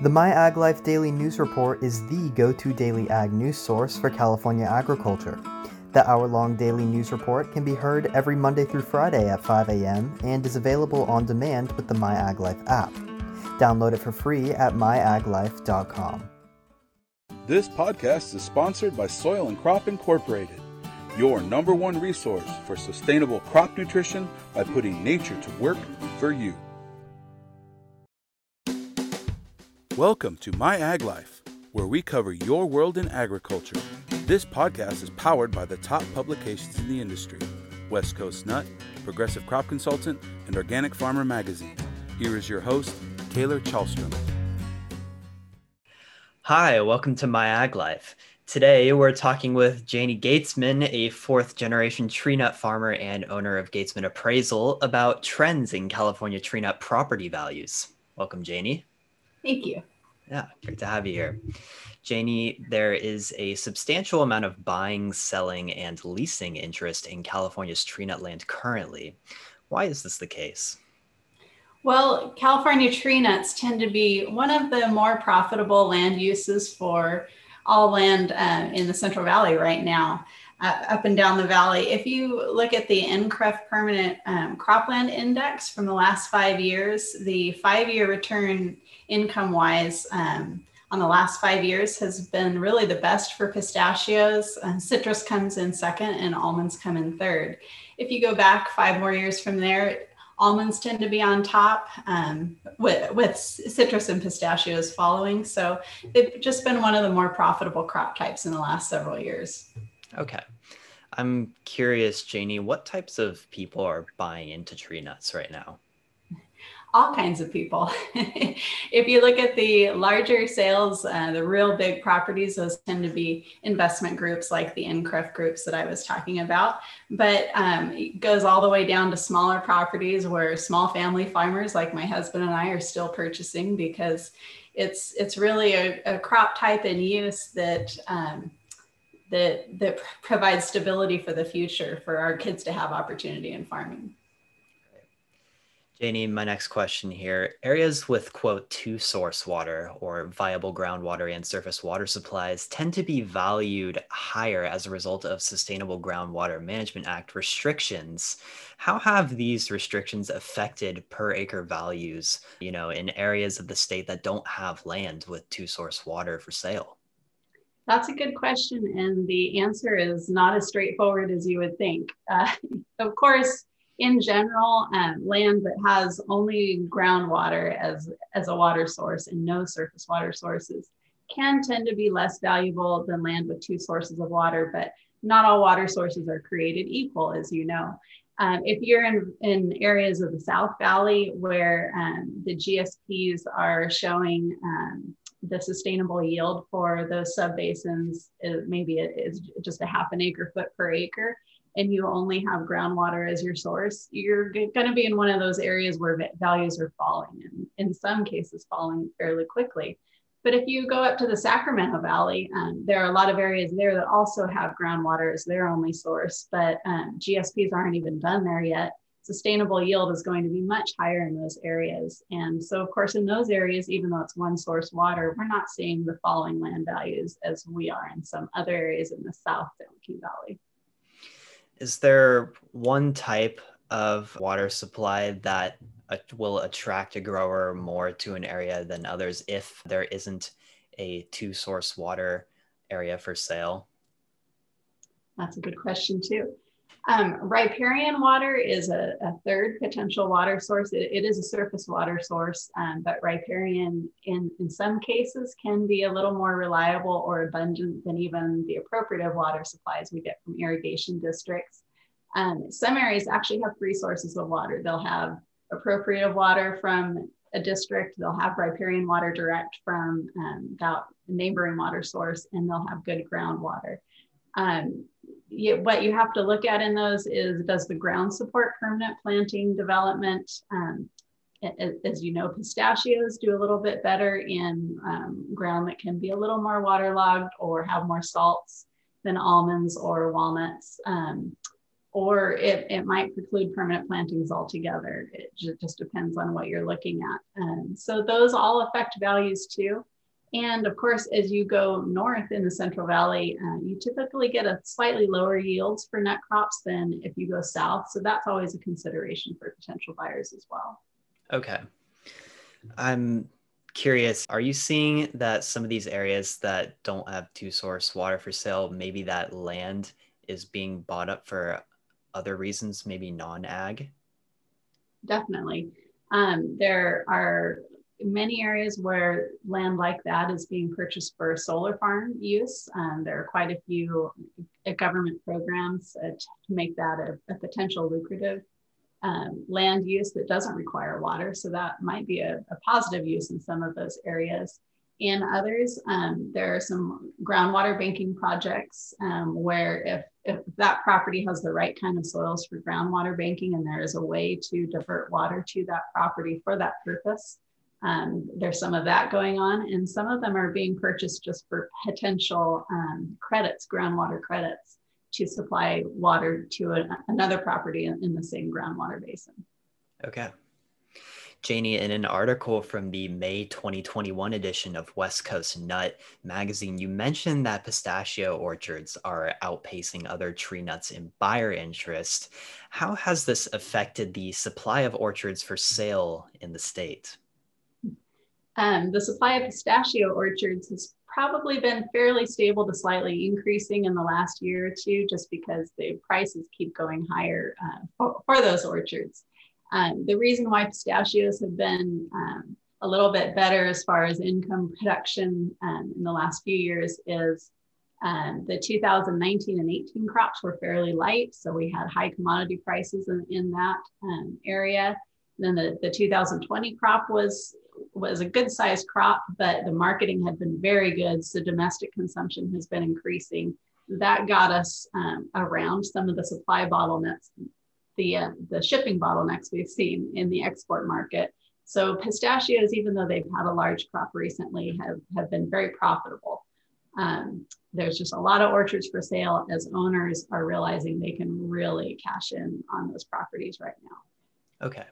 The My Ag Life Daily News Report is the go to daily ag news source for California agriculture. The hour long daily news report can be heard every Monday through Friday at 5 a.m. and is available on demand with the My Ag Life app. Download it for free at myaglife.com. This podcast is sponsored by Soil and Crop Incorporated, your number one resource for sustainable crop nutrition by putting nature to work for you. Welcome to My Ag Life, where we cover your world in agriculture. This podcast is powered by the top publications in the industry West Coast Nut, Progressive Crop Consultant, and Organic Farmer Magazine. Here is your host, Taylor Chalstrom. Hi, welcome to My Ag Life. Today, we're talking with Janie Gatesman, a fourth generation tree nut farmer and owner of Gatesman Appraisal, about trends in California tree nut property values. Welcome, Janie. Thank you. Yeah, great to have you here. Janie, there is a substantial amount of buying, selling, and leasing interest in California's tree nut land currently. Why is this the case? Well, California tree nuts tend to be one of the more profitable land uses for all land uh, in the Central Valley right now, uh, up and down the valley. If you look at the NCREIF Permanent um, Cropland Index from the last five years, the five year return income wise um, on the last five years has been really the best for pistachios. Uh, citrus comes in second and almonds come in third. If you go back five more years from there, almonds tend to be on top um, with, with citrus and pistachios following. So they've just been one of the more profitable crop types in the last several years. Okay. I'm curious, Janie, what types of people are buying into tree nuts right now? all kinds of people. if you look at the larger sales, uh, the real big properties, those tend to be investment groups like the NCREIF groups that I was talking about. But um, it goes all the way down to smaller properties where small family farmers like my husband and I are still purchasing because it's it's really a, a crop type and use that um, that that provides stability for the future for our kids to have opportunity in farming. Janie, my next question here. Areas with, quote, two source water or viable groundwater and surface water supplies tend to be valued higher as a result of Sustainable Groundwater Management Act restrictions. How have these restrictions affected per acre values, you know, in areas of the state that don't have land with two source water for sale? That's a good question. And the answer is not as straightforward as you would think. Uh, of course, in general, um, land that has only groundwater as, as a water source and no surface water sources can tend to be less valuable than land with two sources of water, but not all water sources are created equal, as you know. Um, if you're in, in areas of the South Valley where um, the GSPs are showing um, the sustainable yield for those subbasins, maybe it is just a half an acre foot per acre, and you only have groundwater as your source, you're going to be in one of those areas where values are falling and in some cases falling fairly quickly. But if you go up to the Sacramento Valley, um, there are a lot of areas there that also have groundwater as their only source, but um, GSPs aren't even done there yet. Sustainable yield is going to be much higher in those areas. And so, of course, in those areas, even though it's one source water, we're not seeing the falling land values as we are in some other areas in the South San Joaquin Valley. Is there one type of water supply that uh, will attract a grower more to an area than others if there isn't a two source water area for sale? That's a good question, too. Um, riparian water is a, a, third potential water source. it, it is a surface water source, um, but riparian in, in some cases can be a little more reliable or abundant than even the appropriative water supplies we get from irrigation districts. Um, some areas actually have three sources of water. They'll have appropriative water from a district, they'll have riparian water direct from um, that neighboring water source, and they'll have good groundwater. Um, you, what you have to look at in those is does the ground support permanent planting development? Um, as you know, pistachios do a little bit better in um, ground that can be a little more waterlogged or have more salts than almonds or walnuts. Um, or it, it might preclude permanent plantings altogether. It just depends on what you're looking at. Um, so those all affect values too. And of course, as you go north in the Central Valley, uh, you typically get a slightly lower yields for nut crops than if you go south. So that's always a consideration for potential buyers as well. Okay. I'm curious, are you seeing that some of these areas that don't have two source water for sale, maybe that land is being bought up for other reasons, maybe non ag? Definitely. Um, there are many areas where land like that is being purchased for solar farm use. Um, there are quite a few government programs uh, to make that a, a potential lucrative um, land use that doesn't require water. So that might be a, a positive use in some of those areas. In others, um, there are some groundwater banking projects um, where if, if that property has the right kind of soils for groundwater banking and there is a way to divert water to that property for that purpose, um, there's some of that going on. And some of them are being purchased just for potential um, credits, groundwater credits to supply water to a, another property in, in the same groundwater basin. Okay. Janie, in an article from the May 2021 edition of West Coast Nut magazine, you mentioned that pistachio orchards are outpacing other tree nuts in buyer interest. How has this affected the supply of orchards for sale in the state? Um, the supply of pistachio orchards has probably been fairly stable to slightly increasing in the last year or two, just because the prices keep going higher uh, for, for, those orchards. Um, the reason why pistachios have been um, a little bit better as far as income production um, in the last few years is um, the 2019 and 18 crops were fairly light. So we had high commodity prices in, in that um, area. then the, the 2020 crop was was a good sized crop, but the marketing had been very good. So domestic consumption has been increasing. That got us um, around some of the supply bottlenecks the, uh, the shipping bottlenecks we've seen in the export market. So pistachios, even though they've had a large crop recently, have, have been very profitable. Um, there's just a lot of orchards for sale as owners are realizing they can really cash in on those properties right now. Okay.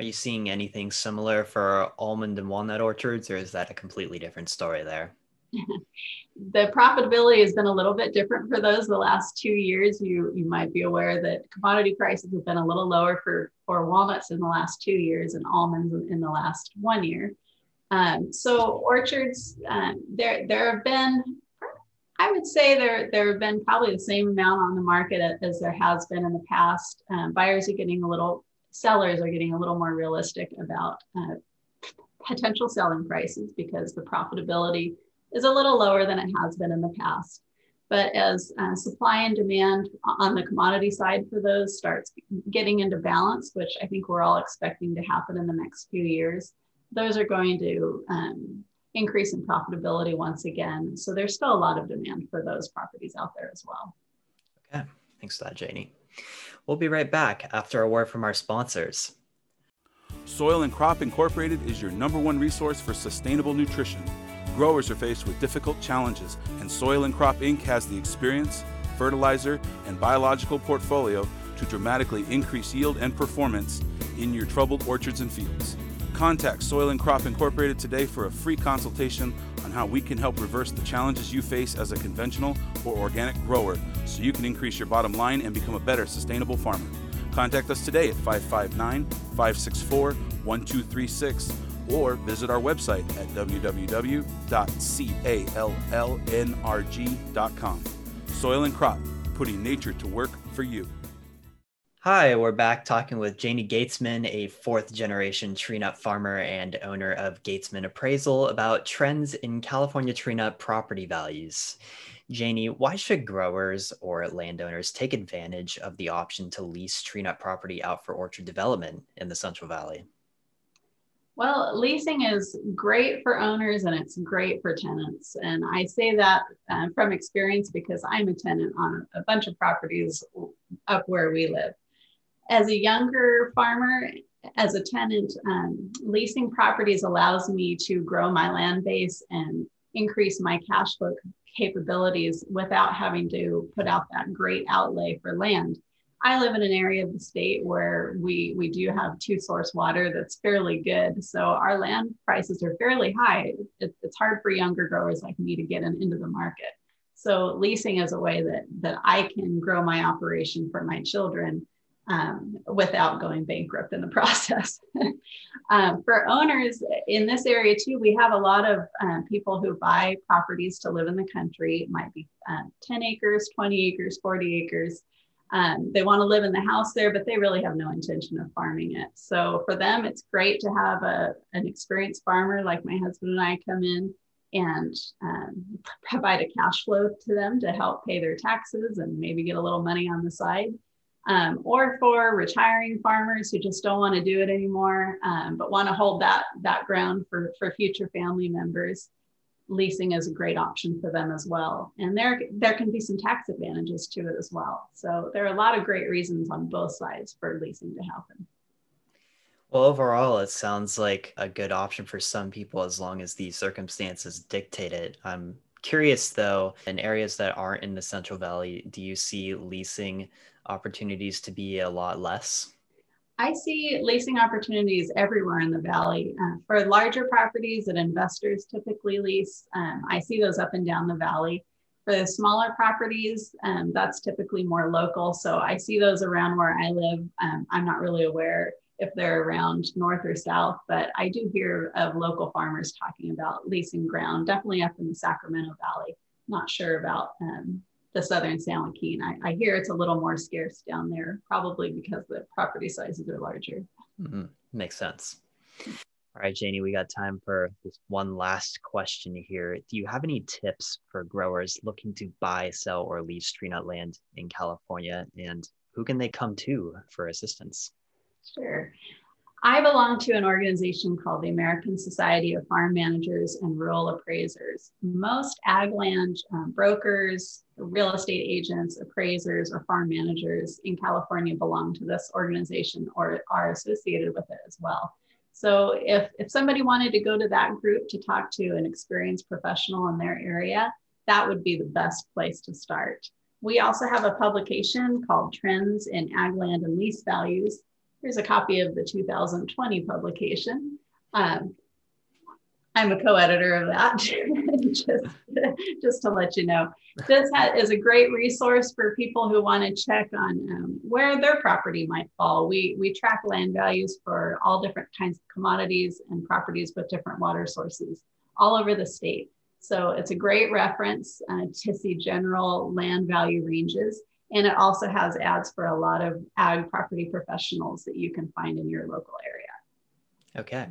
Are you seeing anything similar for almond and walnut orchards, or is that a completely different story there? the profitability has been a little bit different for those the last two years. You you might be aware that commodity prices have been a little lower for for walnuts in the last two years and almonds in the last one year. Um, so orchards, um, there there have been, I would say there there have been probably the same amount on the market as there has been in the past. Um, buyers are getting a little, sellers are getting a little more realistic about uh, potential selling prices because the profitability is a little lower than it has been in the past. But as uh, supply and demand on the commodity side for those starts getting into balance, which I think we're all expecting to happen in the next few years, those are going to um, increase in profitability once again. So there's still a lot of demand for those properties out there as well. Okay, thanks for that, Janie. We'll be right back after a word from our sponsors. Soil and Crop Incorporated is your number one resource for sustainable nutrition. Growers are faced with difficult challenges, and Soil and Crop Inc. has the experience, fertilizer, and biological portfolio to dramatically increase yield and performance in your troubled orchards and fields. Contact Soil and Crop Incorporated today for a free consultation on how we can help reverse the challenges you face as a conventional or organic grower so you can increase your bottom line and become a better sustainable farmer. Contact us today at 559 564 1236 or visit our website at www.callnrg.com. Soil and Crop, putting nature to work for you. Hi, we're back talking with Janie Gatesman, a fourth generation tree nut farmer and owner of Gatesman Appraisal, about trends in California tree nut property values. Janie, why should growers or landowners take advantage of the option to lease tree nut property out for orchard development in the Central Valley? Well, leasing is great for owners and it's great for tenants. And I say that uh, from experience because I'm a tenant on a bunch of properties up where we live. As a younger farmer, as a tenant, um, leasing properties allows me to grow my land base and increase my cash flow capabilities without having to put out that great outlay for land. I live in an area of the state where we we do have two source water that's fairly good. So our land prices are fairly high. It, it's hard for younger growers like me to get in, into the market. So leasing is a way that that I can grow my operation for my children um, without going bankrupt in the process. um, for owners in this area too, we have a lot of um, people who buy properties to live in the country. It might be uh, 10 acres, 20 acres, 40 acres. Um, they want to live in the house there, but they really have no intention of farming it. So for them, it's great to have a, an experienced farmer like my husband and I come in and um, provide a cash flow to them to help pay their taxes and maybe get a little money on the side. Um, or for retiring farmers who just don't want to do it anymore, um, but want to hold that that ground for for future family members leasing is a great option for them as well. And there, there can be some tax advantages to it as well. So there are a lot of great reasons on both sides for leasing to happen. Well, overall, it sounds like a good option for some people as long as the circumstances dictate it. I'm curious though, in areas that aren't in the Central Valley, do you see leasing opportunities to be a lot less? I see leasing opportunities everywhere in the valley. Uh, for larger properties that investors typically lease, um, I see those up and down the valley. For the smaller properties, um, that's typically more local. So I see those around where I live. Um, I'm not really aware if they're around north or south, but I do hear of local farmers talking about leasing ground, definitely up in the Sacramento Valley. Not sure about um, the southern San Joaquin. I, I, hear it's a little more scarce down there, probably because the property sizes are larger. Mm-hmm. Makes sense. All right, Janie, we got time for this one last question here. Do you have any tips for growers looking to buy, sell, or lease tree nut land in California? And who can they come to for assistance? Sure. I belong to an organization called the American Society of Farm Managers and Rural Appraisers. Most ag land um, brokers, real estate agents, appraisers, or farm managers in California belong to this organization or are associated with it as well. So if, if somebody wanted to go to that group to talk to an experienced professional in their area, that would be the best place to start. We also have a publication called Trends in Ag Land and Lease Values Here's a copy of the 2020 publication. Um, I'm a co-editor of that, just, just to let you know. This is a great resource for people who want to check on um, where their property might fall. We, we track land values for all different kinds of commodities and properties with different water sources all over the state. So it's a great reference uh, to see general land value ranges. And it also has ads for a lot of ag property professionals that you can find in your local area. Okay.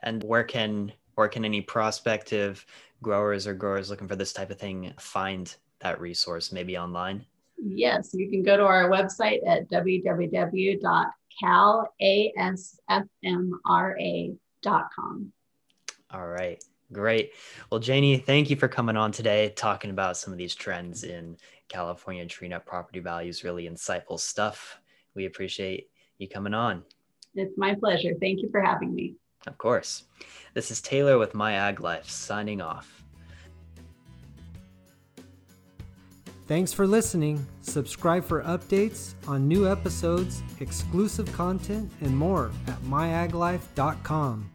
And where can where can any prospective growers or growers looking for this type of thing find that resource maybe online? Yes, you can go to our website at www.calasfmra.com. All right. Great. Well, Janie, thank you for coming on today, talking about some of these trends in California tree nut property values. Really insightful stuff. We appreciate you coming on. It's my pleasure. Thank you for having me. Of course. This is Taylor with My Ag Life signing off. Thanks for listening. Subscribe for updates on new episodes, exclusive content, and more at myaglife.com.